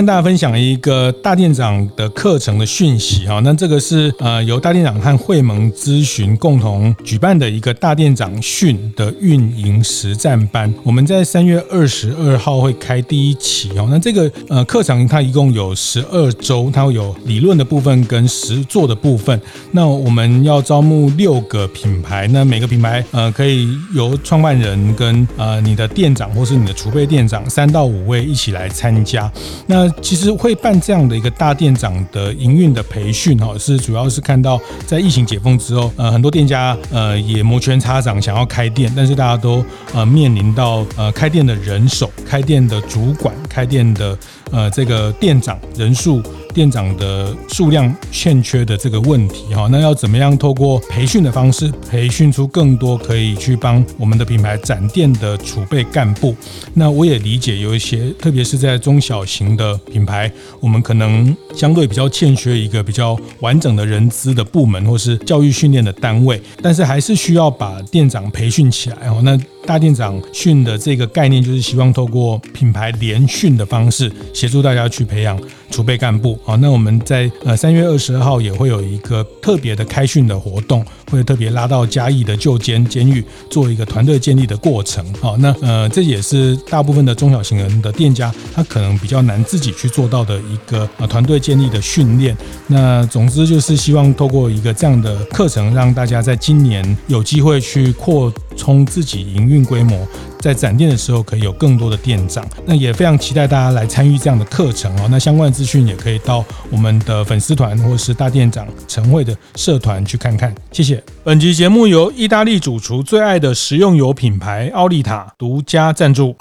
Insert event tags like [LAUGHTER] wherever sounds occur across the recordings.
跟大家分享一个大店长的课程的讯息哈。那这个是呃由大店长和会盟咨询共同举办的一个大店长训的运营实战班。我们在三月二十二号会开第一期哦。那这个呃课程它一共有十二周，它会有理论的部分跟实作的部分。那我们要招募六个品牌，那每个品牌呃可以由创办人跟呃你的店长或是你的储备店长三到五位一起来参加。那其实会办这样的一个大店长的营运的培训哈，是主要是看到在疫情解封之后，呃，很多店家呃也摩拳擦掌想要开店，但是大家都呃面临到呃开店的人手、开店的主管、开店的呃这个店长人数。店长的数量欠缺的这个问题哈，那要怎么样透过培训的方式，培训出更多可以去帮我们的品牌展店的储备干部？那我也理解有一些，特别是在中小型的品牌，我们可能相对比较欠缺一个比较完整的人资的部门，或是教育训练的单位，但是还是需要把店长培训起来哦。那大店长训的这个概念，就是希望透过品牌联训的方式，协助大家去培养储备干部。好，那我们在呃三月二十二号也会有一个特别的开训的活动，会特别拉到嘉义的旧监监狱做一个团队建立的过程。好，那呃这也是大部分的中小型人的店家，他可能比较难自己去做到的一个呃团队建立的训练。那总之就是希望透过一个这样的课程，让大家在今年有机会去扩充自己营运规模。在展店的时候，可以有更多的店长。那也非常期待大家来参与这样的课程哦。那相关的资讯也可以到我们的粉丝团或是大店长晨会的社团去看看。谢谢。本集节目由意大利主厨最爱的食用油品牌奥利塔独家赞助。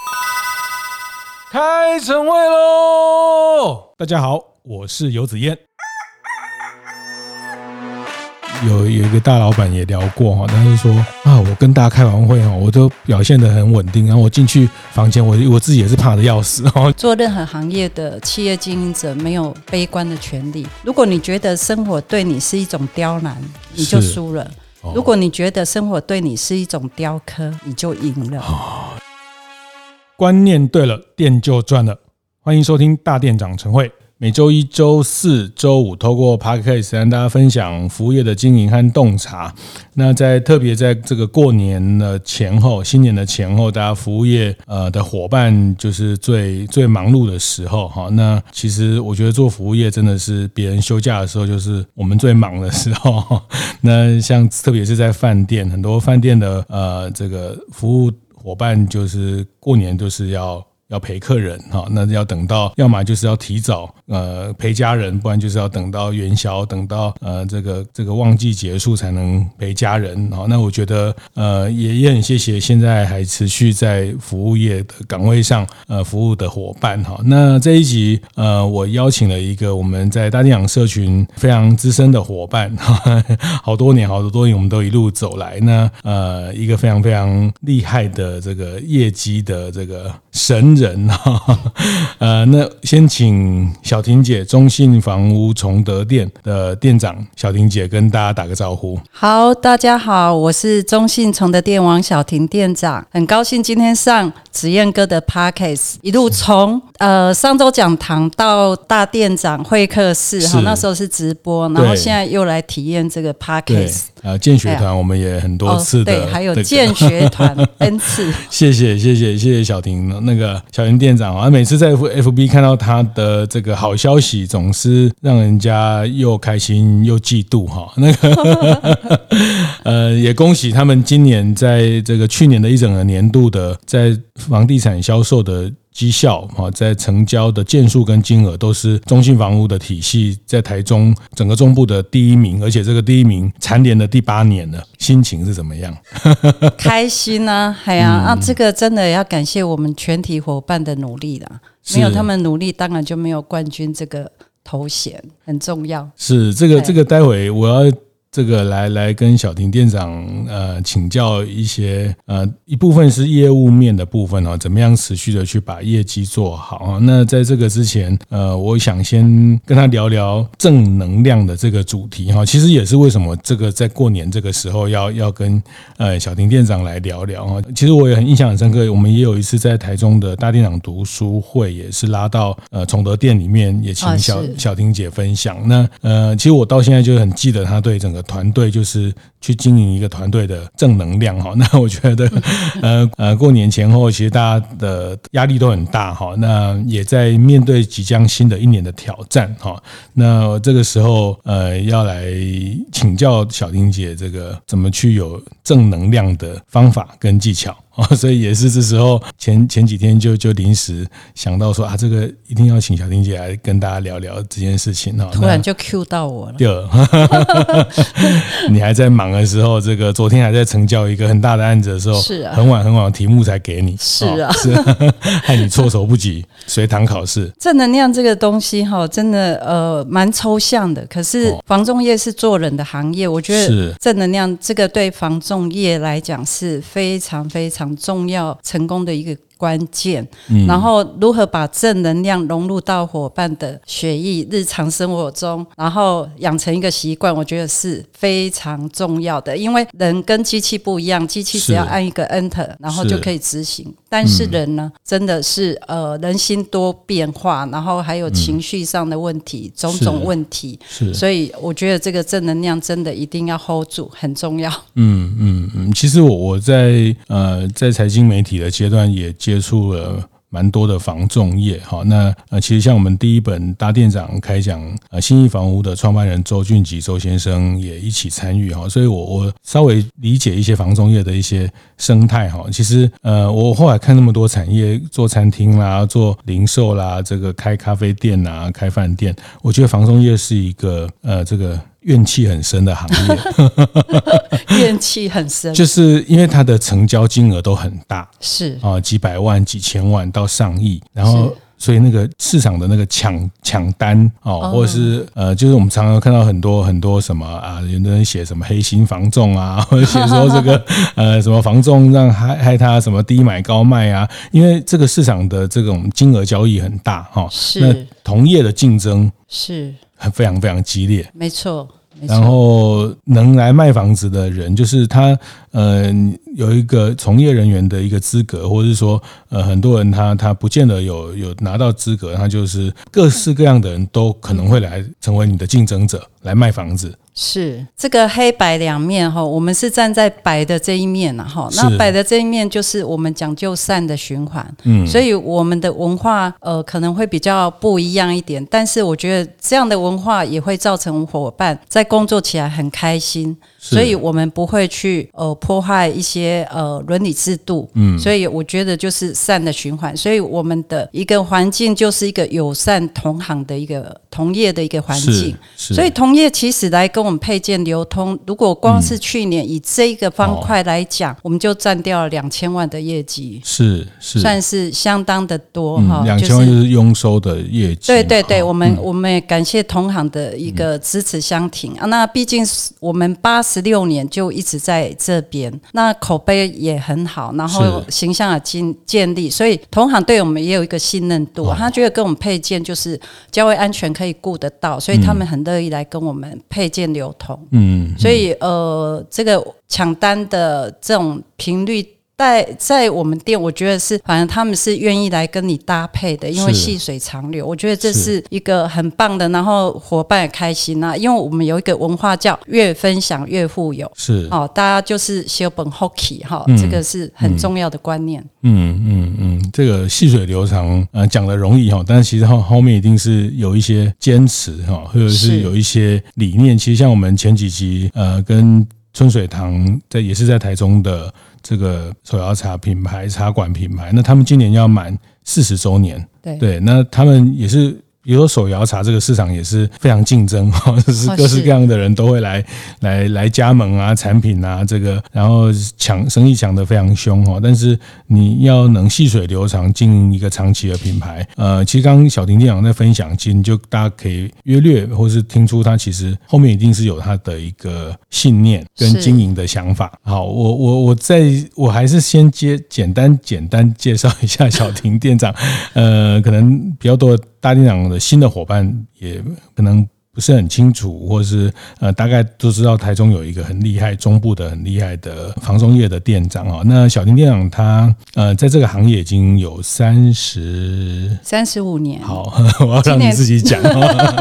开晨会喽！大家好，我是游子彦。有有一个大老板也聊过哈，他就说啊，我跟大家开完会哈，我都表现得很稳定，然后我进去房间，我我自己也是怕的要死。做任何行业的企业经营者没有悲观的权利。如果你觉得生活对你是一种刁难，你就输了；如果你觉得生活对你是一种雕刻，你就赢了。观念对了，店就赚了。欢迎收听大店长晨会。每周一、周四、周五，透过 Podcast 跟大家分享服务业的经营和洞察。那在特别在这个过年的前后、新年的前后，大家服务业呃的伙伴就是最最忙碌的时候哈。那其实我觉得做服务业真的是别人休假的时候，就是我们最忙的时候。那像特别是在饭店，很多饭店的呃这个服务伙伴，就是过年就是要。要陪客人哈，那要等到，要么就是要提早呃陪家人，不然就是要等到元宵，等到呃这个这个旺季结束才能陪家人哈。那我觉得呃也也很谢谢现在还持续在服务业的岗位上呃服务的伙伴哈。那这一集呃我邀请了一个我们在大店长社群非常资深的伙伴哈，[LAUGHS] 好多年好多多年我们都一路走来，呢呃一个非常非常厉害的这个业绩的这个神人哈，[LAUGHS] 呃，那先请小婷姐，中信房屋崇德店的店长小婷姐跟大家打个招呼。好，大家好，我是中信崇德店王小婷店长，很高兴今天上子燕哥的 Podcast，一路从呃上周讲堂到大店长会客室哈，那时候是直播，然后现在又来体验这个 Podcast。呃，建学团我们也很多次的，对，还有 [LAUGHS] 建学团 N 次。谢谢谢谢谢谢小婷，那个小云店长啊，每次在 FB 看到他的这个好消息，总是让人家又开心又嫉妒哈。[LAUGHS] 那个 [LAUGHS] 呃，也恭喜他们今年在这个去年的一整个年度的在房地产销售的。绩效啊，在成交的件数跟金额都是中信房屋的体系在台中整个中部的第一名，而且这个第一名蝉联的第八年了，心情是怎么样？[LAUGHS] 开心啊！哎呀啊，这个真的要感谢我们全体伙伴的努力啦，没有他们努力，当然就没有冠军这个头衔，很重要。是这个这个，待会我要。这个来来跟小婷店长呃请教一些呃一部分是业务面的部分哦，怎么样持续的去把业绩做好啊？那在这个之前，呃，我想先跟他聊聊正能量的这个主题哈。其实也是为什么这个在过年这个时候要要跟呃小婷店长来聊聊啊。其实我也很印象很深刻，我们也有一次在台中的大店长读书会，也是拉到呃崇德店里面，也请小小婷姐分享。那呃，其实我到现在就很记得他对整个团队就是去经营一个团队的正能量哈。[LAUGHS] 那我觉得，[LAUGHS] 呃呃，过年前后其实大家的压力都很大哈。那也在面对即将新的一年的挑战哈。那这个时候呃，要来请教小婷姐这个怎么去有正能量的方法跟技巧。所以也是这时候前前几天就就临时想到说啊，这个一定要请小婷姐来跟大家聊聊这件事情哈。突然就 Q 到我了。对 [LAUGHS] [LAUGHS] 你还在忙的时候，这个昨天还在成交一个很大的案子的时候，是啊，很晚很晚题目才给你，是啊，[LAUGHS] 是啊害你措手不及，随堂考试。正能量这个东西哈，真的呃蛮抽象的。可是房仲业是做人的行业，我觉得正能量这个对房仲业来讲是非常非常。很重要，成功的一个。关键，然后如何把正能量融入到伙伴的血液、日常生活中，然后养成一个习惯，我觉得是非常重要的。因为人跟机器不一样，机器只要按一个 Enter，然后就可以执行。但是人呢，真的是呃人心多变化，然后还有情绪上的问题，种种问题。是，所以我觉得这个正能量真的一定要 hold 住，很重要。嗯嗯嗯，其实我我在呃在财经媒体的阶段也。接触了蛮多的房仲业，哈，那呃，其实像我们第一本大店长开讲，呃，信义房屋的创办人周俊吉周先生也一起参与，哈，所以我我稍微理解一些房仲业的一些生态，哈，其实呃，我后来看那么多产业，做餐厅啦，做零售啦，这个开咖啡店啊，开饭店，我觉得房仲业是一个呃，这个。怨气很深的行业，[LAUGHS] 怨气很深，就是因为它的成交金额都很大，是。啊，几百万、几千万到上亿，然后所以那个市场的那个抢抢单哦，或者是呃，就是我们常常看到很多很多什么啊，有的人写什么黑心房仲啊，[LAUGHS] 或者写说这个呃什么房仲让害害他什么低买高卖啊，因为这个市场的这种金额交易很大哈，是那同业的竞争是。非常非常激烈，没错。然后能来卖房子的人，就是他，呃，有一个从业人员的一个资格，或者是说，呃，很多人他他不见得有有拿到资格，他就是各式各样的人都可能会来成为你的竞争者，来卖房子。是这个黑白两面哈，我们是站在白的这一面呐哈。那白的这一面就是我们讲究善的循环，嗯，所以我们的文化呃可能会比较不一样一点，但是我觉得这样的文化也会造成伙伴在工作起来很开心。所以我们不会去呃破坏一些呃伦理制度，嗯，所以我觉得就是善的循环。所以我们的一个环境就是一个友善同行的一个同业的一个环境。所以同业其实来跟我们配件流通，如果光是去年以这一个方块来讲，我们就占掉了两千万的业绩，是是算是相当的多哈。两千万就是佣收的业绩。对对对，我们我们也感谢同行的一个支持相挺啊。那毕竟我们八。十六年就一直在这边，那口碑也很好，然后形象也建建立，所以同行对我们也有一个信任度。他觉得跟我们配件就是交为安全可以顾得到，所以他们很乐意来跟我们配件流通。嗯，所以呃，这个抢单的这种频率。在在我们店，我觉得是，反正他们是愿意来跟你搭配的，因为细水长流。我觉得这是一个很棒的，然后伙伴也开心啊，因为我们有一个文化叫越分享越富有，是哦，大家就是小本 hockey 哈，这个是很重要的观念。嗯嗯嗯，这个细水流长，呃，讲的容易哈，但是其实后后面一定是有一些坚持哈，或者是有一些理念。其实像我们前几集呃，跟春水堂在也是在台中的。这个手摇茶品牌、茶馆品牌，那他们今年要满四十周年，对对，那他们也是比如说手摇茶这个市场也是非常竞争哈，[LAUGHS] 就是各式各样的人都会来来来加盟啊，产品啊这个，然后抢生意抢得非常凶哈。但是你要能细水流长经营一个长期的品牌，呃，其实刚刚小婷店长在分享，其实你就大家可以约略或是听出他其实后面一定是有他的一个信念跟经营的想法。好，我我我在我还是先接简单简单介绍一下小婷店长，呃，可能比较多的。大店长的新的伙伴也可能不是很清楚，或是呃，大概都知道台中有一个很厉害，中部的很厉害的防中业的店长啊。那小林店长他呃，在这个行业已经有三十三十五年。好，[LAUGHS] 我要让你自己讲。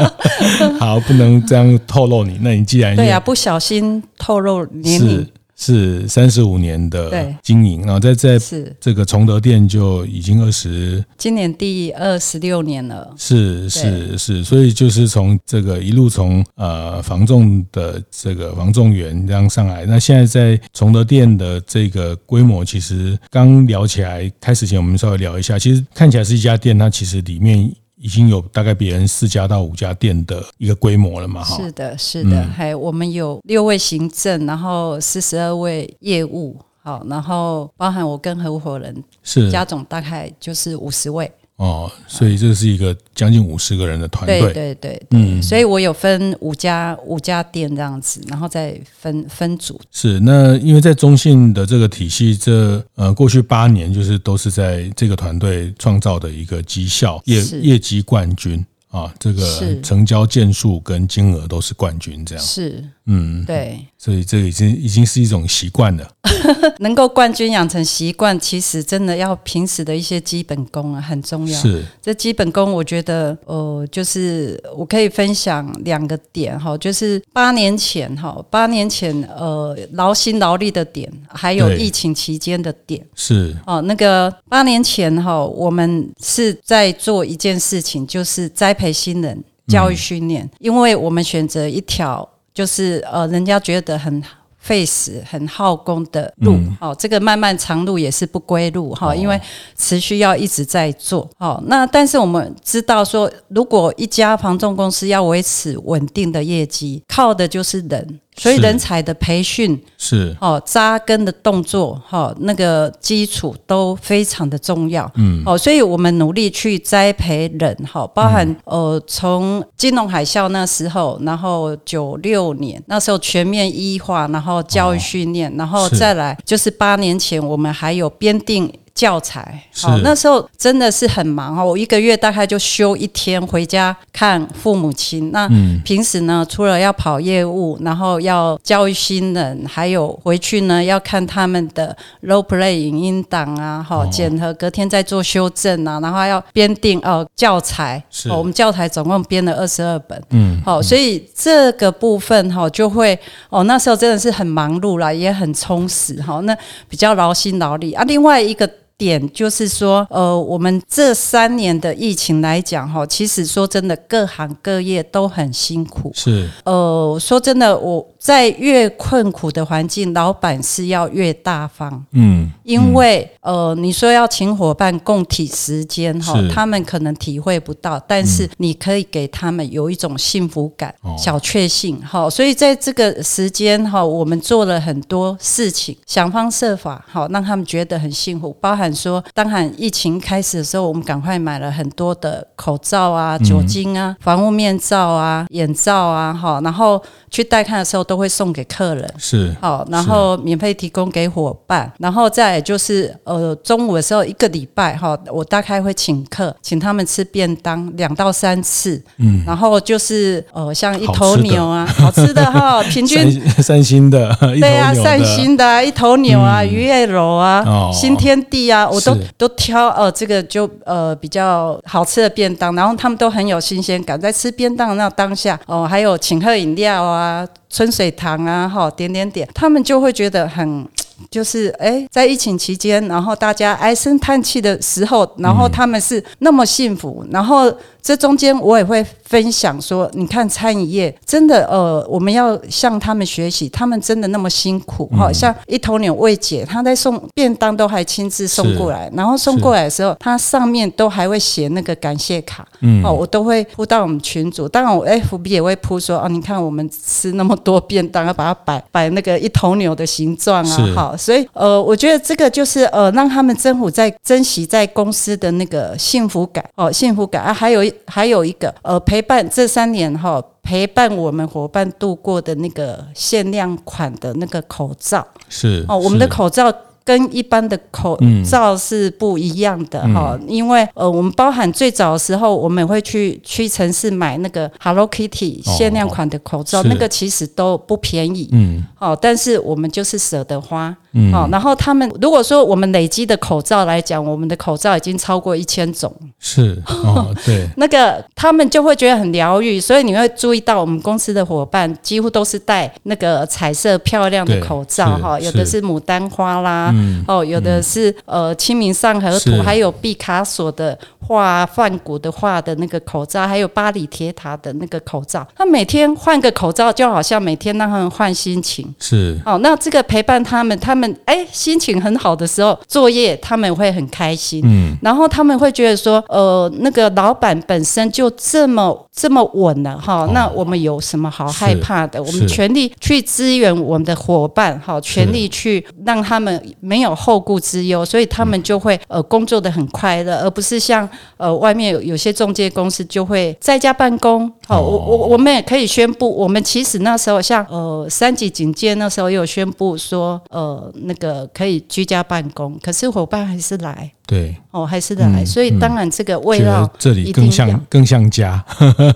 [LAUGHS] 好，不能这样透露你。那你既然对呀、啊，不小心透露年龄。是三十五年的经营，然后在在这个崇德店就已经二十，今年第二十六年了。是是是，所以就是从这个一路从呃房仲的这个房仲员这样上来，那现在在崇德店的这个规模，其实刚聊起来开始前，我们稍微聊一下，其实看起来是一家店，它其实里面。已经有大概别人四家到五家店的一个规模了嘛？哈，是的，是的，还、嗯、我们有六位行政，然后四十二位业务，好，然后包含我跟合伙人，是加总大概就是五十位。哦，所以这是一个将近五十个人的团队，对对对，嗯，所以我有分五家五家店这样子，然后再分分组。是，那因为在中信的这个体系，这呃过去八年就是都是在这个团队创造的一个绩效业业绩冠军。啊，这个成交件数跟金额都是冠军，这样。是，嗯，对，所以这已经已经是一种习惯了。[LAUGHS] 能够冠军养成习惯，其实真的要平时的一些基本功啊，很重要。是，这基本功，我觉得，呃，就是我可以分享两个点哈，就是八年前哈，八年前呃，劳心劳力的点，还有疫情期间的点，是。哦，那个八年前哈，我们是在做一件事情，就是栽培新人，教育训练，嗯、因为我们选择一条就是呃，人家觉得很。费时很耗工的路，好、嗯，这个漫漫长路也是不归路哈，因为持续要一直在做。好，那但是我们知道说，如果一家房仲公司要维持稳定的业绩，靠的就是人。所以人才的培训是。哦，扎根的动作哈，那个基础都非常的重要。嗯，哦，所以我们努力去栽培人哈，包含呃，从金融海啸那时候，然后九六年那时候全面医化，然后教育训练，然后再来就是八年前我们还有编定。教材好，那时候真的是很忙哦。我一个月大概就休一天回家看父母亲。那平时呢，除了要跑业务，然后要教育新人，还有回去呢要看他们的 role play 影音档啊，好，检核，隔天再做修正啊，然后要编订哦教材。是，我们教材总共编了二十二本。嗯，好，所以这个部分哈就会哦，那时候真的是很忙碌啦，也很充实哈。那比较劳心劳力啊。另外一个。点就是说，呃，我们这三年的疫情来讲，哈，其实说真的，各行各业都很辛苦。是，呃，说真的，我在越困苦的环境，老板是要越大方。嗯，因为呃，你说要请伙伴共体时间，哈，他们可能体会不到，但是你可以给他们有一种幸福感、小确幸，哈。所以在这个时间，哈，我们做了很多事情，想方设法，好让他们觉得很幸福，包含。说，当然，疫情开始的时候，我们赶快买了很多的口罩啊、酒精啊、防护面罩啊、眼罩啊，哈，然后去带看的时候都会送给客人，是，好，然后免费提供给伙伴，然后再就是呃中午的时候一个礼拜哈，我大概会请客，请他们吃便当两到三次，嗯，然后就是呃像一头牛啊，好吃的。哈，[LAUGHS] 平均三星的，对啊，三星的一头牛啊，鱼叶楼啊，新天地啊。我都都挑呃这个就呃比较好吃的便当，然后他们都很有新鲜感，在吃便当的那当下哦，还有请喝饮料啊、春水堂啊，哈点点点，他们就会觉得很就是哎，在疫情期间，然后大家唉声叹气的时候，然后他们是那么幸福，然后这中间我也会分享说，你看餐饮业真的呃，我们要向他们学习，他们真的那么辛苦哈，像一头牛魏姐，她在送便当都还亲自送过来，然后送过来的时候，她上面都还会写那个感谢卡，嗯，哦，我都会铺到我们群组，当然我 FB 也会铺说，哦，你看我们吃那么多便当，要把它摆摆那个一头牛的形状啊，好，所以呃，我觉得这个就是呃，让他们政府在珍惜在公司的那个幸福感哦，幸福感啊，还有还有一个呃，陪伴这三年哈，陪伴我们伙伴度过的那个限量款的那个口罩是哦，我们的口罩。跟一般的口罩是不一样的哈，嗯、因为呃，我们包含最早的时候，我们会去屈臣氏买那个 Hello Kitty 限量款的口罩，哦、那个其实都不便宜，嗯，好，但是我们就是舍得花。嗯，好，然后他们如果说我们累积的口罩来讲，我们的口罩已经超过一千种，是哦，[LAUGHS] 对，那个他们就会觉得很疗愈，所以你会注意到我们公司的伙伴几乎都是戴那个彩色漂亮的口罩哈，有的是牡丹花啦，嗯、哦，有的是呃清明上河图，还有毕卡索的画梵谷的画的那个口罩，还有巴黎铁塔的那个口罩，他每天换个口罩，就好像每天让他们换心情，是。哦，那这个陪伴他们，他们。他们哎，心情很好的时候，作业他们会很开心，嗯，然后他们会觉得说，呃，那个老板本身就这么这么稳了哈，哦、那我们有什么好害怕的？我们全力去支援我们的伙伴，哈，全力去让他们没有后顾之忧，所以他们就会呃工作的很快乐，而不是像呃外面有有些中介公司就会在家办公。好，我我我们也可以宣布，我们其实那时候像呃三级警戒那时候也有宣布说，呃。那个可以居家办公，可是伙伴还是来，对，哦，还是来，嗯、所以当然这个味道这里更像更像家，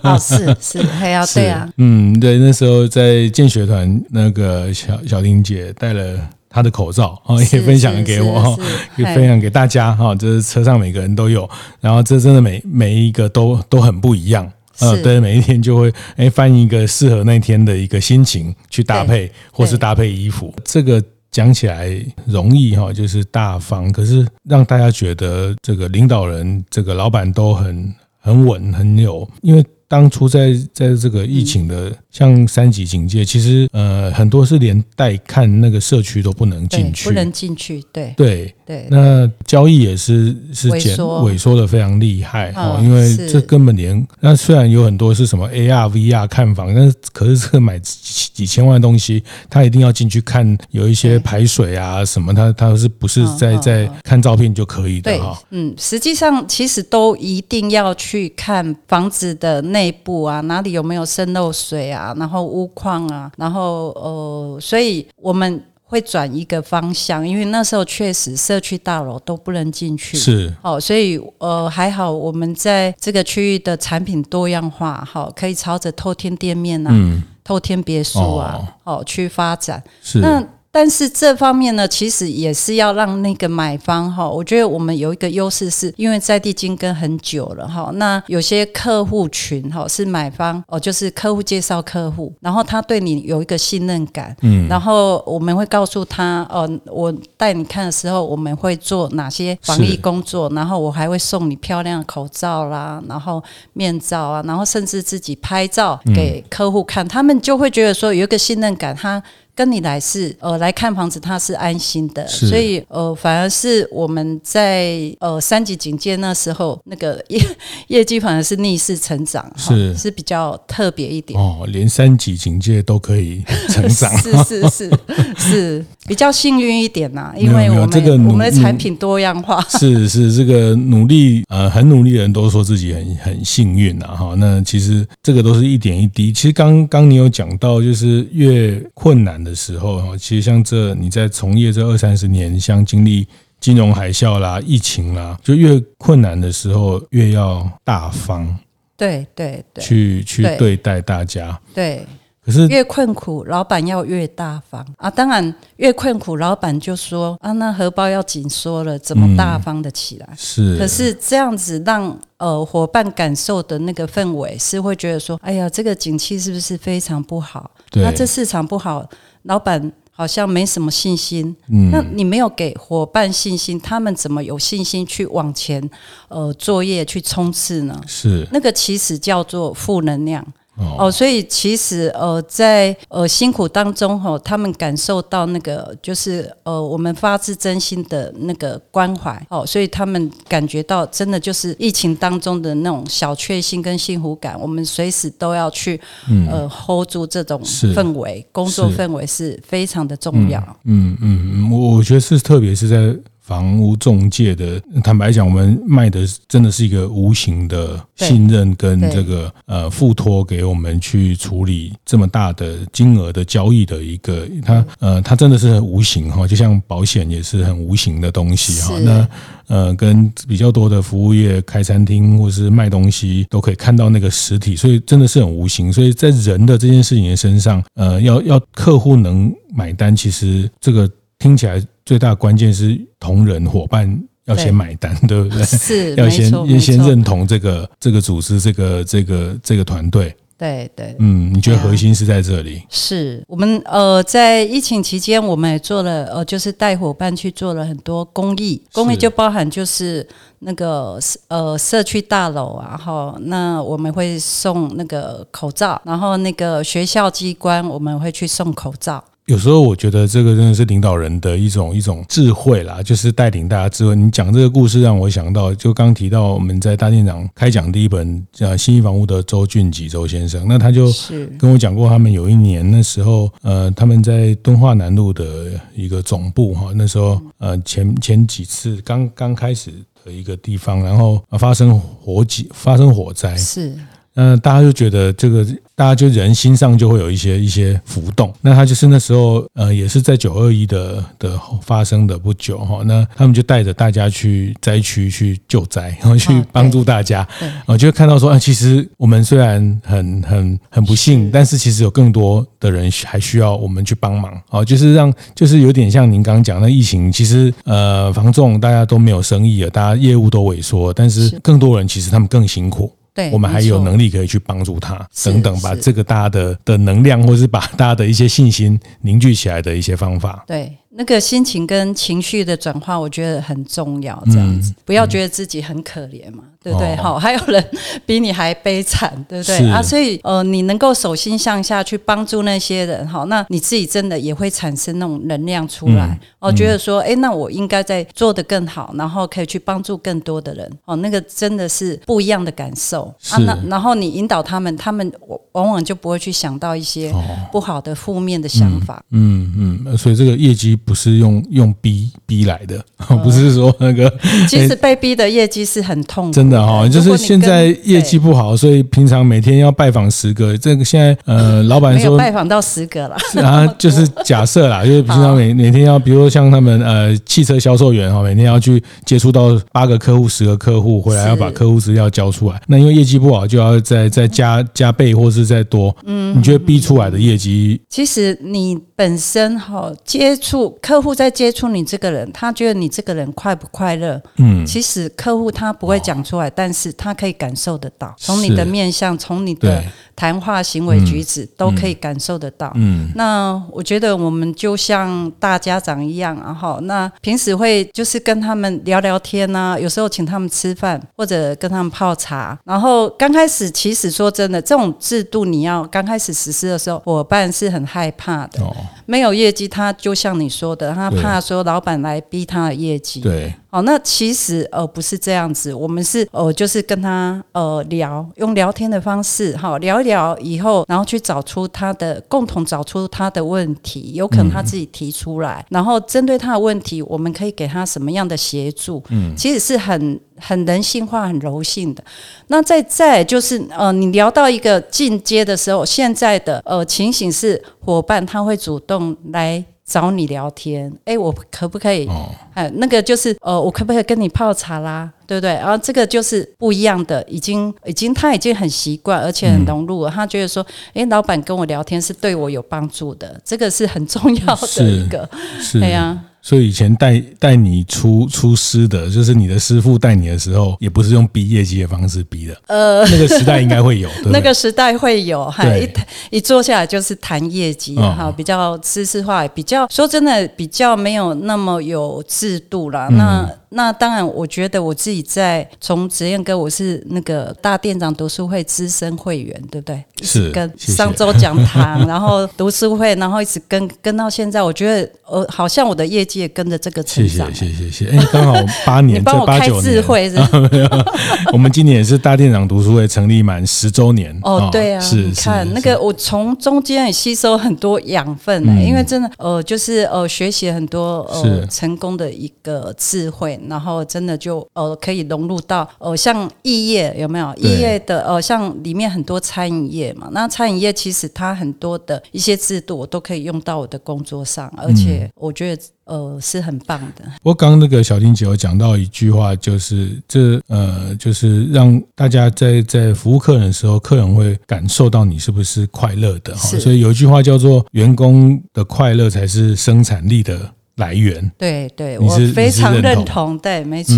啊、哦，是是，还要 [LAUGHS] 对啊，嗯，对，那时候在建学团，那个小小玲姐戴了她的口罩，哦，也分享给我，也分享给大家，哈，这是车上每个人都有，然后这真的每每一个都都很不一样。呃，对，每一天就会 [LAUGHS] 哎翻一个适合那天的一个心情去搭配，或是搭配衣服。这个讲起来容易哈，就是大方，可是让大家觉得这个领导人、这个老板都很很稳、很有，因为当初在在这个疫情的。像三级警戒，其实呃很多是连带看那个社区都不能进去，不能进去，对。对。对。那交易也是是减萎缩的非常厉害哦，因为这根本连那虽然有很多是什么 AR VR 看房，但是可是这个买几几千万的东西，他一定要进去看有一些排水啊什么，他他是不是在在看照片就可以的哈？嗯，实际上其实都一定要去看房子的内部啊，哪里有没有渗漏水啊？然后屋况啊，然后呃，所以我们会转一个方向，因为那时候确实社区大楼都不能进去，是哦，所以呃还好我们在这个区域的产品多样化，好，可以朝着透天店面啊、嗯、透天别墅啊，哦，哦去发展，是那。但是这方面呢，其实也是要让那个买方哈，我觉得我们有一个优势，是因为在地经跟很久了哈。那有些客户群哈是买方哦，就是客户介绍客户，然后他对你有一个信任感，嗯，然后我们会告诉他哦，我带你看的时候，我们会做哪些防疫工作，然后我还会送你漂亮的口罩啦，然后面罩啊，然后甚至自己拍照给客户看，他们就会觉得说有一个信任感，他。跟你来是呃来看房子，他是安心的，所以呃反而是我们在呃三级警戒那时候，那个 [LAUGHS] 业业绩反而是逆势成长，是。是比较特别一点。哦，连三级警戒都可以成长，[LAUGHS] 是是是是比较幸运一点呐、啊，因为我们这个我们的产品多样化，[LAUGHS] 是是这个努力呃很努力的人都说自己很很幸运呐哈，那其实这个都是一点一滴，其实刚刚你有讲到，就是越困难。的时候，其实像这你在从业这二三十年，像经历金融海啸啦、疫情啦，就越困难的时候越要大方，对对对，去去对待大家，对。可是越困苦，老板要越大方啊！当然越困苦，老板就说啊，那荷包要紧缩了，怎么大方的起来？是。可是这样子让呃伙伴感受的那个氛围是会觉得说，哎呀，这个景气是不是非常不好？对。那这市场不好。老板好像没什么信心。嗯，那你没有给伙伴信心，他们怎么有信心去往前呃作业去冲刺呢？是那个其实叫做负能量。哦，哦，所以其实呃，在呃辛苦当中哈、哦，他们感受到那个就是呃，我们发自真心的那个关怀哦，所以他们感觉到真的就是疫情当中的那种小确幸跟幸福感，我们随时都要去、嗯、呃 hold 住这种氛围，工作氛围是非常的重要。嗯嗯嗯，我我觉得是特别是在。房屋中介的，坦白讲，我们卖的真的是一个无形的信任跟这个呃付托给我们去处理这么大的金额的交易的一个，它呃它真的是很无形哈，就像保险也是很无形的东西哈。那呃跟比较多的服务业开餐厅或是卖东西都可以看到那个实体，所以真的是很无形。所以在人的这件事情的身上，呃要要客户能买单，其实这个听起来。最大的关键是同仁伙伴要先买单，对，对不对？是，[LAUGHS] 要先要先认同这个这个组织，这个这个这个团队。对对，嗯，你觉得核心是在这里？是我们呃，在疫情期间，我们也做了呃，就是带伙伴去做了很多公益，公益就包含就是那个呃社区大楼啊，然后那我们会送那个口罩，然后那个学校机关我们会去送口罩。有时候我觉得这个真的是领导人的一种一种智慧啦，就是带领大家智慧。你讲这个故事让我想到，就刚提到我们在大店长开讲第一本叫信义房屋的周俊吉周先生，那他就跟我讲过，他们有一年那时候，呃，他们在敦化南路的一个总部哈，那时候呃前前几次刚刚开始的一个地方，然后发生火警，发生火灾是。嗯，大家就觉得这个，大家就人心上就会有一些一些浮动。那他就是那时候，呃，也是在九二一的的发生的不久哈。那他们就带着大家去灾区去救灾，然 [LAUGHS] 后去帮助大家。我就会看到说，啊，其实我们虽然很很很不幸，但是其实有更多的人还需要我们去帮忙。哦，就是让，就是有点像您刚刚讲的疫情，其实呃，房仲大家都没有生意了，大家业务都萎缩，但是更多人其实他们更辛苦。对，我们还有能力可以去帮助他，等等，把这个大家的的能量，或是把大家的一些信心凝聚起来的一些方法。对。那个心情跟情绪的转化，我觉得很重要。这样子，不要觉得自己很可怜嘛，对不对？好，[LAUGHS] 还有人比你还悲惨，对不对？啊，所以呃，你能够手心向下去帮助那些人，好，那你自己真的也会产生那种能量出来。哦，觉得说，哎，那我应该在做的更好，然后可以去帮助更多的人。哦，那个真的是不一样的感受啊。那然后你引导他们，他们往往就不会去想到一些不好的、负面的想法。嗯嗯，所以这个业绩。不是用用逼逼来的，[LAUGHS] 不是说那个。[LAUGHS] 其实被逼的业绩是很痛苦。真的哈，就是现在业绩不好，所以平常每天要拜访十个。这个现在呃，老板说拜访到十个了。[LAUGHS] 啊，就是假设啦，就是平常每每天要，比如说像他们呃汽车销售员哈，每天要去接触到八个客户、十个客户，回来要把客户资料交出来。那因为业绩不好，就要再再加加倍或是再多。嗯，你觉得逼出来的业绩？其实你本身哈接触。客户在接触你这个人，他觉得你这个人快不快乐？嗯，其实客户他不会讲出来，但是他可以感受得到，从你的面相，从你的谈话、行为举止都可以感受得到。嗯，那我觉得我们就像大家长一样，然后那平时会就是跟他们聊聊天呐，有时候请他们吃饭或者跟他们泡茶。然后刚开始，其实说真的，这种制度你要刚开始实施的时候，伙伴是很害怕的。没有业绩，他就像你说的，他怕说老板来逼他的业绩。对。哦，那其实呃不是这样子，我们是呃就是跟他呃聊，用聊天的方式哈聊一聊以后，然后去找出他的共同找出他的问题，有可能他自己提出来，嗯、然后针对他的问题，我们可以给他什么样的协助？嗯，其实是很很人性化、很柔性的。那再再就是呃，你聊到一个进阶的时候，现在的呃情形是伙伴他会主动来。找你聊天，哎，我可不可以？哎，那个就是，呃，我可不可以跟你泡茶啦？对不对？然后这个就是不一样的，已经，已经，他已经很习惯，而且很融入了。他觉得说，哎，老板跟我聊天是对我有帮助的，这个是很重要的一个。是，对呀。所以以前带带你出出师的，就是你的师傅带你的时候，也不是用逼业绩的方式逼的。呃，那个时代应该会有，[LAUGHS] 对对那个时代会有，哈，一一坐下来就是谈业绩，哈、哦，比较知识化，比较说真的，比较没有那么有制度啦。嗯、那那当然，我觉得我自己在从职业哥，我是那个大店长读书会资深会员，对不对？是跟上周讲堂，[LAUGHS] 然后读书会，然后一直跟跟到现在，我觉得呃，好像我的业绩也跟着这个成长。谢谢谢谢谢，哎，刚好八年，[LAUGHS] 你帮我开智慧是，是？[LAUGHS] 我们今年也是大店长读书会成立满十周年。哦，对啊，是你看那个，我从中间也吸收很多养分，嗯、因为真的呃，就是呃，学习很多呃成功的一个智慧，然后真的就呃可以融入到呃像异业有没有异业的呃像里面很多餐饮业嘛，那餐饮业其实它很多的一些制度我都可以用到我的工作上，而且我觉得。呃，是很棒的。我刚刚那个小婷姐有讲到一句话，就是这呃，就是让大家在在服务客人的时候，客人会感受到你是不是快乐的哈。所以有一句话叫做“员工的快乐才是生产力的”来源对对，我非常认同，对，没错，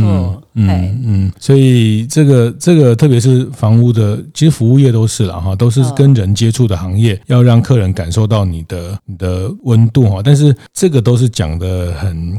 嗯嗯，嗯，所以这个这个，特别是房屋的，其实服务业都是了哈，都是跟人接触的行业，要让客人感受到你的你的温度哈。但是这个都是讲的很，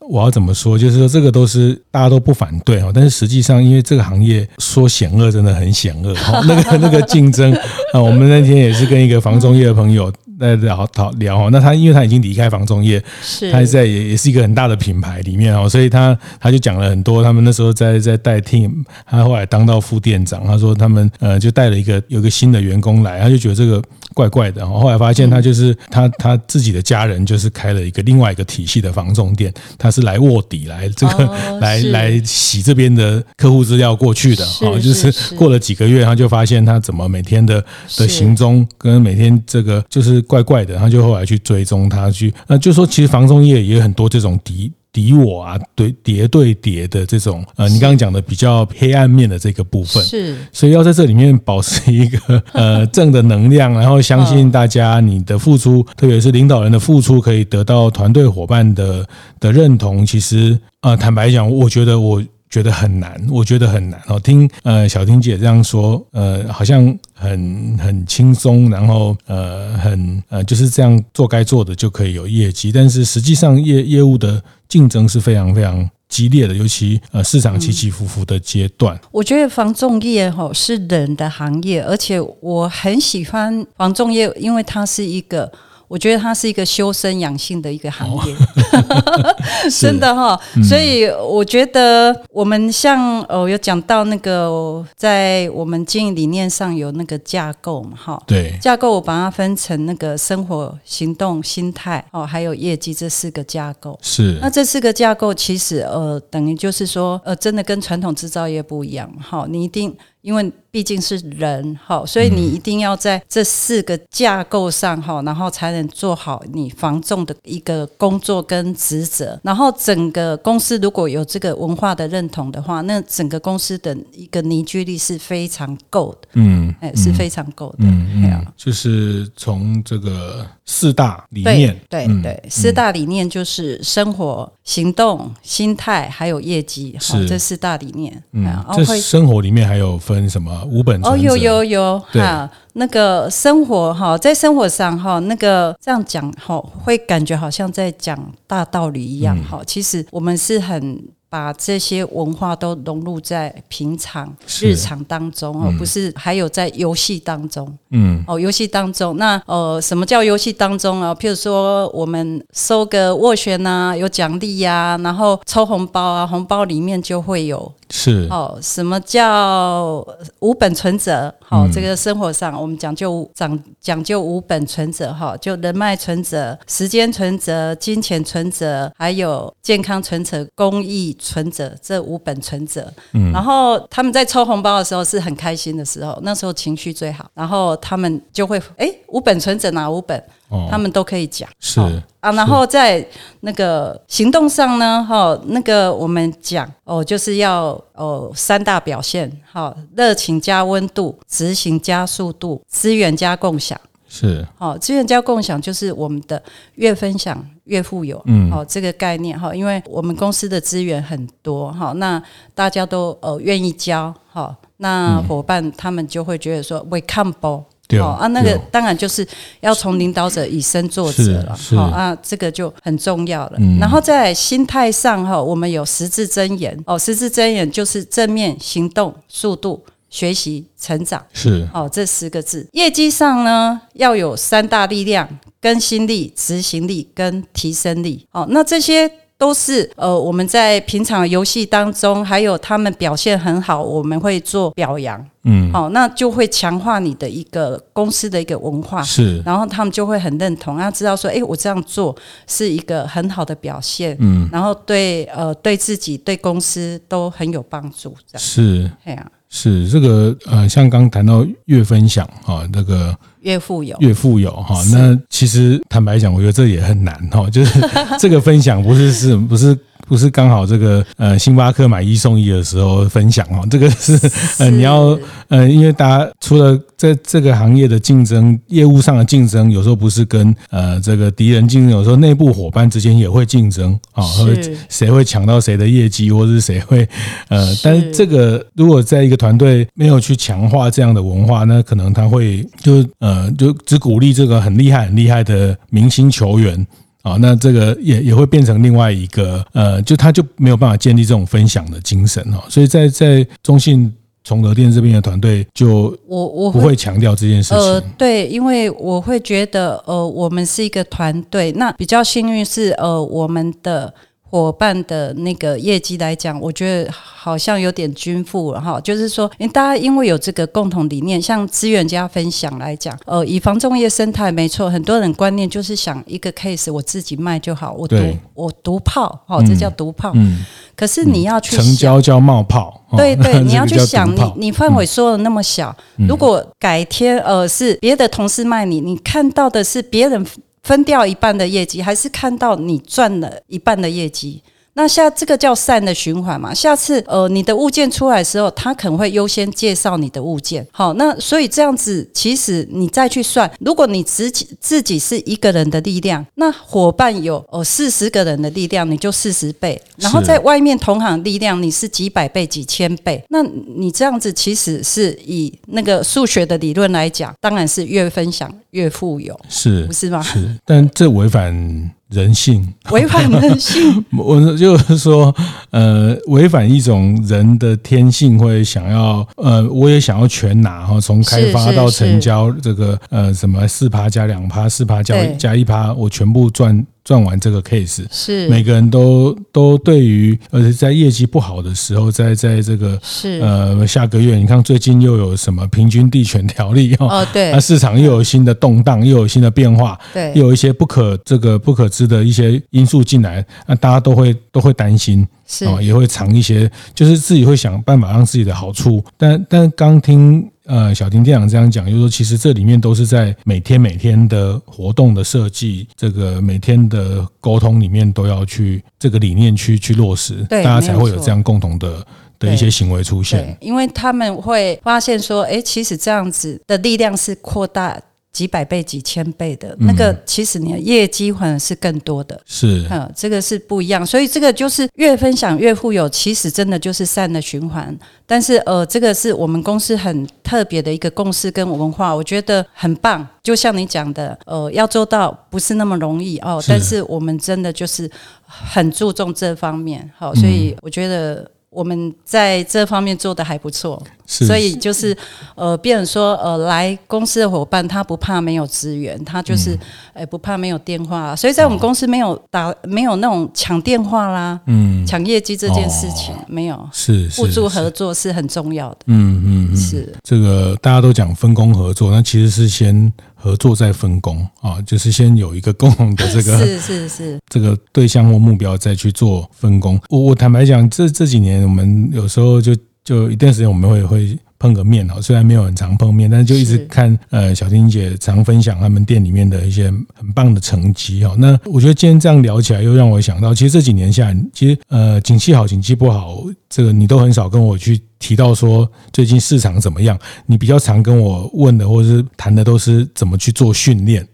我要怎么说？就是说这个都是大家都不反对哈，但是实际上，因为这个行业说险恶真的很险恶哈，那个那个竞争 [LAUGHS] 啊，我们那天也是跟一个房中业的朋友。在聊讨聊哦，那他因为他已经离开房中业，是。他在也也是一个很大的品牌里面哦，所以他他就讲了很多，他们那时候在在带 team，他后来当到副店长，他说他们呃就带了一个有一个新的员工来，他就觉得这个怪怪的，后来发现他就是他他自己的家人就是开了一个另外一个体系的房仲店，他是来卧底来这个 [LAUGHS] 来来洗这边的客户资料过去的，哦，就是过了几个月，他就发现他怎么每天的的行踪跟每天这个就是。怪怪的，他就后来去追踪他去，那就说其实房仲业也有很多这种敌敌我啊，对叠对叠的这种，呃，你刚刚讲的比较黑暗面的这个部分，是，所以要在这里面保持一个呃正的能量，然后相信大家你的付出，特别是领导人的付出，可以得到团队伙伴的的认同。其实，呃，坦白讲，我觉得我。觉得很难，我觉得很难哦。听呃小婷姐这样说，呃，好像很很轻松，然后呃很呃就是这样做该做的就可以有业绩，但是实际上业业务的竞争是非常非常激烈的，尤其呃市场起起伏伏的阶段。我觉得房仲业哈是人的行业，而且我很喜欢房仲业，因为它是一个。我觉得它是一个修身养性的一个行业，哦、[LAUGHS] 真的哈、哦。嗯、所以我觉得我们像哦，有讲到那个在我们经营理念上有那个架构嘛，哈。对。架构我把它分成那个生活、行动、心态哦，还有业绩这四个架构。是。那这四个架构其实呃，等于就是说呃，真的跟传统制造业不一样哈。你一定。因为毕竟是人哈，所以你一定要在这四个架构上哈，然后才能做好你防重的一个工作跟职责。然后整个公司如果有这个文化的认同的话，那整个公司的一个凝聚力是非常够的。嗯，哎，是非常够的。嗯嗯，就是从这个四大理念，对对对，四大理念就是生活、行动、心态还有业绩，是这四大理念。嗯，这生活里面还有。分什么五本？哦，有有有哈，那个生活哈，在生活上哈，那个这样讲哈，会感觉好像在讲大道理一样哈。嗯、其实我们是很。把这些文化都融入在平常日常当中，而不是还有在游戏当中。嗯，哦，游戏当中，那呃，什么叫游戏当中啊？譬如说，我们收个斡旋呐，有奖励呀，然后抽红包啊，红包里面就会有是哦。什么叫五本存折？好，这个生活上我们讲究讲讲究五本存折哈，就人脉存折、时间存折、金钱存折，还有健康存折、公益。存折这五本存折，嗯，然后他们在抽红包的时候是很开心的时候，那时候情绪最好，然后他们就会哎，五本存折哪五本？哦，他们都可以讲。是啊，然后在那个行动上呢，哈，那个我们讲哦，就是要哦三大表现，好，热情加温度，执行加速度，资源加共享。是，好，资源加共享就是我们的越分享越富有，嗯，好，这个概念哈，因为我们公司的资源很多哈，那大家都呃愿意交，哈，那伙伴他们就会觉得说 we come back。对啊，那个当然就是要从领导者以身作则了，好啊，这个就很重要了。嗯、然后在心态上哈，我们有十字真言哦，十字真言就是正面行动、速度、学习、成长，是哦，这十个字。业绩上呢，要有三大力量：更新力、执行力跟提升力。哦，那这些。都是呃，我们在平常游戏当中，还有他们表现很好，我们会做表扬，嗯，好，那就会强化你的一个公司的一个文化，是，然后他们就会很认同，要知道说，哎，我这样做是一个很好的表现，嗯，然后对呃对自己对公司都很有帮助，这样。是，对啊，是这个呃，像刚谈到越分享啊，那个。越富有，越富有哈。那其实坦白讲，我觉得这也很难哈。就是 [LAUGHS] 这个分享不是是不是不是刚好这个呃星巴克买一送一的时候分享哦。这个是呃你要呃，因为大家除了在这个行业的竞争，业务上的竞争，有时候不是跟呃这个敌人竞争，有时候内部伙伴之间也会竞争啊。和谁会抢到谁的业绩，或者是谁会呃，但是这个如果在一个团队没有去强化这样的文化，那可能他会就呃。呃，就只鼓励这个很厉害、很厉害的明星球员啊，那这个也也会变成另外一个呃，就他就没有办法建立这种分享的精神哦。所以在在中信崇德店这边的团队，就我我不会强调这件事情。呃，对，因为我会觉得呃，我们是一个团队，那比较幸运是呃，我们的。伙伴的那个业绩来讲，我觉得好像有点均富了哈。就是说，因为大家因为有这个共同理念，像资源加分享来讲，呃，以防重业生态没错，很多人观念就是想一个 case 我自己卖就好，我独我独泡，哈，这叫独炮。嗯。可是你要去成交叫冒泡。对对，[LAUGHS] 你要去想，你你范围说的那么小，如果改天呃是别的同事卖你，你看到的是别人。分掉一半的业绩，还是看到你赚了一半的业绩？那下这个叫善的循环嘛？下次呃，你的物件出来的时候，他可能会优先介绍你的物件。好，那所以这样子，其实你再去算，如果你自己自己是一个人的力量，那伙伴有哦四十个人的力量，你就四十倍。然后在外面同行力量，你是几百倍、几千倍。那你这样子其实是以那个数学的理论来讲，当然是越分享越富有，是不是吗？是，但这违反。人性。违反人性，[LAUGHS] 我就是说，呃，违反一种人的天性，会想要，呃，我也想要全拿哈，从开发到成交，这个呃，什么四趴加两趴，四趴加加一趴，我全部赚。赚完这个 case，是。每个人都都对于，而且在业绩不好的时候，在在这个是。呃下个月，你看最近又有什么平均地权条例哦，对，那市场又有新的动荡，又有新的变化，对，又有一些不可这个不可知的一些因素进来，那大家都会都会担心，是。啊，也会藏一些，就是自己会想办法让自己的好处，但但刚听。呃，小丁店长这样讲，就是说，其实这里面都是在每天每天的活动的设计，这个每天的沟通里面都要去这个理念去去落实，对大家才会有这样共同的的一些行为出现。因为他们会发现说，哎，其实这样子的力量是扩大。几百倍、几千倍的那个，其实你的业绩反而是更多的，是，嗯，这个是不一样，所以这个就是越分享越富有，其实真的就是善的循环。但是，呃，这个是我们公司很特别的一个共识跟文化，我觉得很棒。就像你讲的，呃，要做到不是那么容易哦，但是我们真的就是很注重这方面，好，所以我觉得。我们在这方面做得还不错，所以就是呃，变成说呃，来公司的伙伴他不怕没有资源，他就是呃不怕没有电话，所以在我们公司没有打没有那种抢电话啦，嗯，抢业绩这件事情没有，是互助合作是很重要的，嗯嗯，是。这个大家都讲分工合作，那其实是先。合作再分工啊，就是先有一个共同的这个是是是 [LAUGHS] 这个对象或目标，再去做分工。我我坦白讲，这这几年我们有时候就就一段时间我们会会碰个面哦，虽然没有很常碰面，但是就一直看呃小婷姐常分享他们店里面的一些很棒的成绩哦。那我觉得今天这样聊起来，又让我想到，其实这几年下来，其实呃景气好景气不好，这个你都很少跟我去提到说最近市场怎么样。你比较常跟我问的或者是谈的都是怎么去做训练，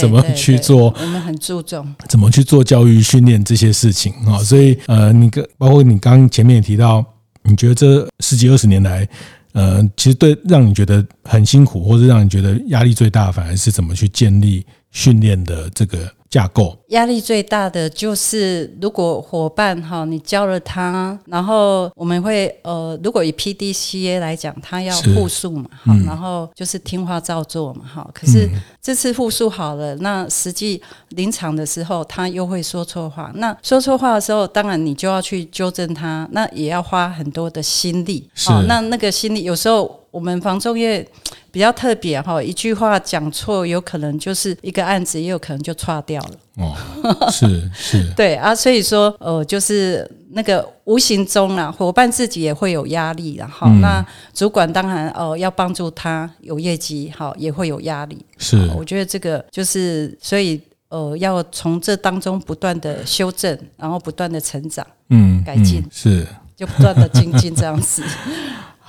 怎么去做，我们很注重怎么去做教育训练这些事情啊。所以呃，你跟包括你刚刚前面也提到，你觉得这十几二十年来。呃，其实对，让你觉得很辛苦，或者让你觉得压力最大，反而是怎么去建立训练的这个架构。压力最大的就是，如果伙伴哈，你教了他，然后我们会呃，如果以 PDCA 来讲，他要复述嘛，哈、嗯，然后就是听话照做嘛，哈。可是这次复述好了，那实际临场的时候，他又会说错话。那说错话的时候，当然你就要去纠正他，那也要花很多的心力。好，那那个心力有时候。我们房仲业比较特别哈，一句话讲错，有可能就是一个案子，也有可能就错掉了。哦，是是，[LAUGHS] 对啊，所以说呃，就是那个无形中啊，伙伴自己也会有压力，然后、嗯、那主管当然呃要帮助他有业绩，好也会有压力。是，我觉得这个就是所以呃，要从这当中不断的修正，然后不断的成长，嗯，改进、嗯、是，就不断的精进这样子。[LAUGHS]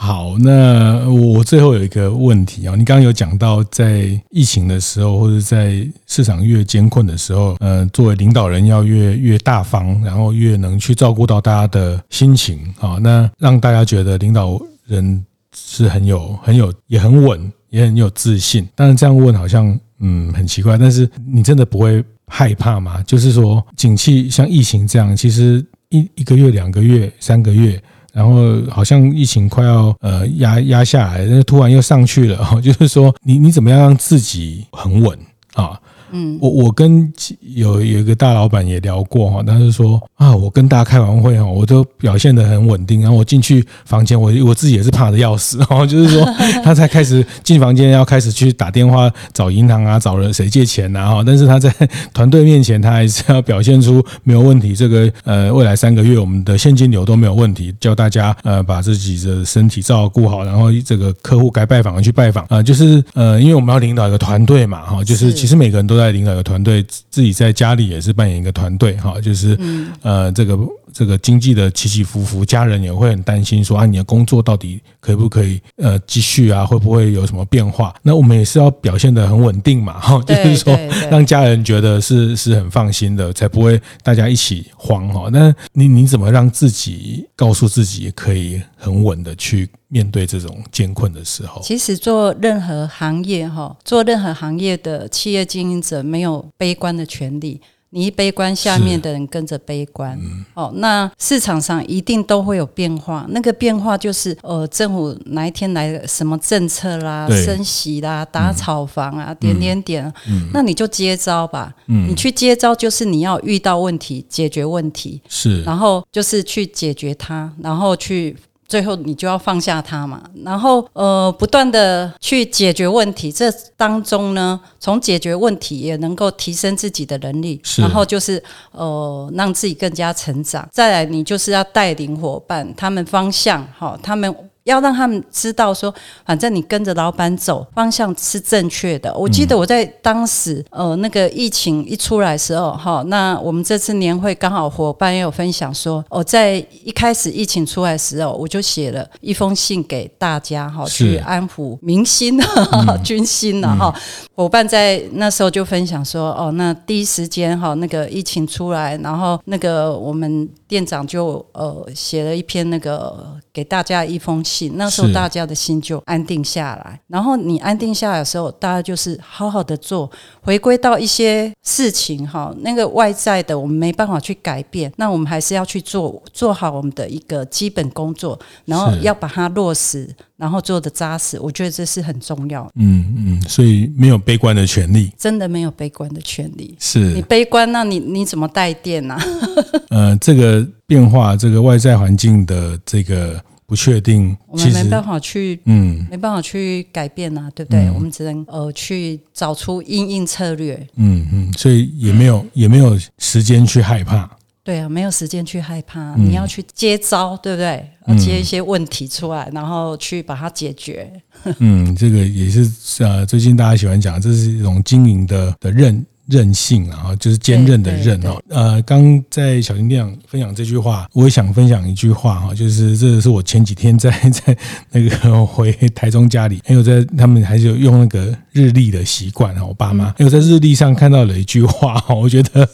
好，那我最后有一个问题啊，你刚刚有讲到在疫情的时候，或者在市场越艰困的时候，呃，作为领导人要越越大方，然后越能去照顾到大家的心情啊，那让大家觉得领导人是很有很有也很稳，也很有自信。但是这样问好像嗯很奇怪，但是你真的不会害怕吗？就是说，景气像疫情这样，其实一一个月、两个月、三个月。然后好像疫情快要呃压压下来，突然又上去了，就是说你你怎么样让自己很稳啊？嗯，我我跟有有一个大老板也聊过哈，他是说啊，我跟大家开完会哈，我都表现得很稳定，然后我进去房间，我我自己也是怕的要死，然后就是说 [LAUGHS] 他才开始进房间要开始去打电话找银行啊，找人谁借钱啊哈，但是他在 [LAUGHS] 团队面前，他还是要表现出没有问题，这个呃未来三个月我们的现金流都没有问题，叫大家呃把自己的身体照顾好，然后这个客户该拜访的去拜访啊，就是呃因为我们要领导一个团队嘛哈，就是其实每个人都。在领导的团队，自己在家里也是扮演一个团队哈，就是呃，这个这个经济的起起伏伏，家人也会很担心说啊，你的工作到底可不可以呃继续啊？会不会有什么变化？那我们也是要表现得很稳定嘛，哈，就是说让家人觉得是是很放心的，才不会大家一起慌哈。那你你怎么让自己告诉自己可以很稳的去面对这种艰困的时候？其实做任何行业哈，做任何行业的企业经营者没有悲观的权利。你一悲观，下面的人跟着悲观。嗯、哦，那市场上一定都会有变化。那个变化就是，呃，政府哪一天来什么政策啦，升息啦，打炒房啊，嗯、点点点。嗯、那你就接招吧。嗯、你去接招，就是你要遇到问题，解决问题。是，然后就是去解决它，然后去。最后你就要放下它嘛，然后呃不断的去解决问题，这当中呢，从解决问题也能够提升自己的能力，然后就是呃让自己更加成长。再来，你就是要带领伙伴，他们方向好，他们。要让他们知道说，反正你跟着老板走，方向是正确的。我记得我在当时，呃，那个疫情一出来的时候，哈，那我们这次年会刚好伙伴也有分享说，哦，在一开始疫情出来的时候，我就写了一封信给大家，哈，去安抚民心、[LAUGHS] 军心了，哈。伙伴在那时候就分享说，哦，那第一时间哈，那个疫情出来，然后那个我们店长就呃写了一篇那个给大家一封信。那时候大家的心就安定下来，然后你安定下来的时候，大家就是好好的做，回归到一些事情哈，那个外在的我们没办法去改变，那我们还是要去做，做好我们的一个基本工作，然后要把它落实，然后做的扎实，我觉得这是很重要的。嗯嗯，所以没有悲观的权利，真的没有悲观的权利。是你悲观，那你你怎么带电呢？[LAUGHS] 呃，这个变化，这个外在环境的这个。不确定，我们没办法去，嗯，没办法去改变呐、啊，对不对？嗯、我们只能呃去找出因应策略，嗯嗯，所以也没有也没有时间去害怕，对啊，没有时间去害怕，嗯、你要去接招，对不对？要接一些问题出来，然后去把它解决。嗯，这个也是呃，最近大家喜欢讲，这是一种经营的的韧韧性啊，就是坚韧的韧哦。呃，刚在小婷店长分享这句话，我也想分享一句话哈，就是这个是我前几天在 [LAUGHS] 在那个回台中家里，还有在他们还是有用那个。日历的习惯哈，我爸妈有在日历上看到了一句话哈，我觉得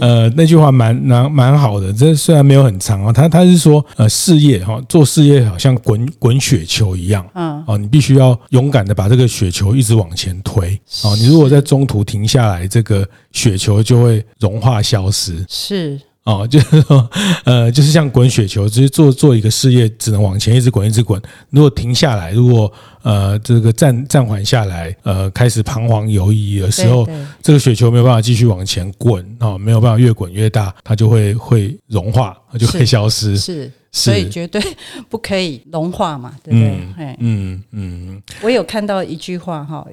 呃那句话蛮蛮蛮好的。这虽然没有很长啊，他他是说呃事业哈，做事业好像滚滚雪球一样，嗯哦，你必须要勇敢的把这个雪球一直往前推哦。你如果在中途停下来，这个雪球就会融化消失。是。哦，[LAUGHS] 就是说，呃，就是像滚雪球，就是做做一个事业，只能往前一直滚，一直滚。如果停下来，如果呃这个暂暂缓下来，呃，开始彷徨犹疑的时候，这个雪球没有办法继续往前滚，哦，没有办法越滚越大，它就会会融化，它就会消失。是。是所以绝对不可以融化嘛，对不对？嗯嗯，嗯我有看到一句话哈，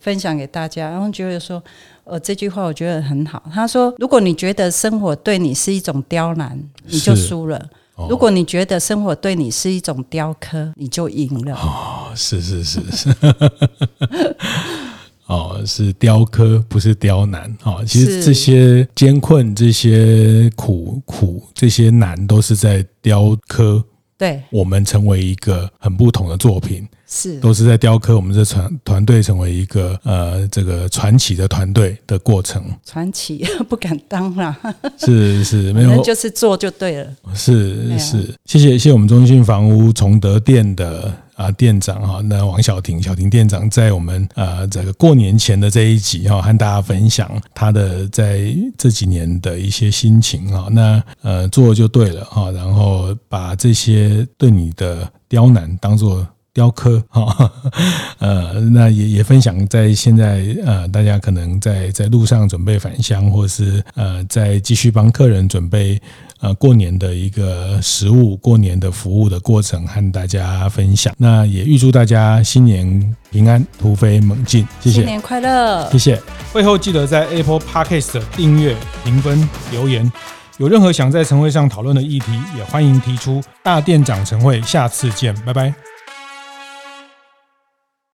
分享给大家，然后觉得说，呃，这句话我觉得很好。他说：“如果你觉得生活对你是一种刁难，你就输了；哦、如果你觉得生活对你是一种雕刻，你就赢了。”哦，是是是是。[LAUGHS] 哦，是雕刻，不是刁难。哦，其实这些艰困、这些苦苦、这些难，都是在雕刻。对，我们成为一个很不同的作品，是都是在雕刻我们这团团队成为一个呃这个传奇的团队的过程。传奇不敢当啦，是是，[LAUGHS] 没有就是做就对了。是是，谢谢谢谢我们中信房屋崇德店的。啊，店长哈，那王小婷，小婷店长在我们呃这个过年前的这一集哈，和大家分享他的在这几年的一些心情哈。那呃做就对了哈，然后把这些对你的刁难当做雕刻哈，[LAUGHS] 呃，那也也分享在现在呃大家可能在在路上准备返乡，或是呃在继续帮客人准备。呃，过年的一个食物，过年的服务的过程，和大家分享。那也预祝大家新年平安，突飞猛进。谢谢，新年快乐，谢谢。会后记得在 Apple Podcast 订阅、评分、留言。有任何想在晨会上讨论的议题，也欢迎提出。大店长晨会，下次见，拜拜。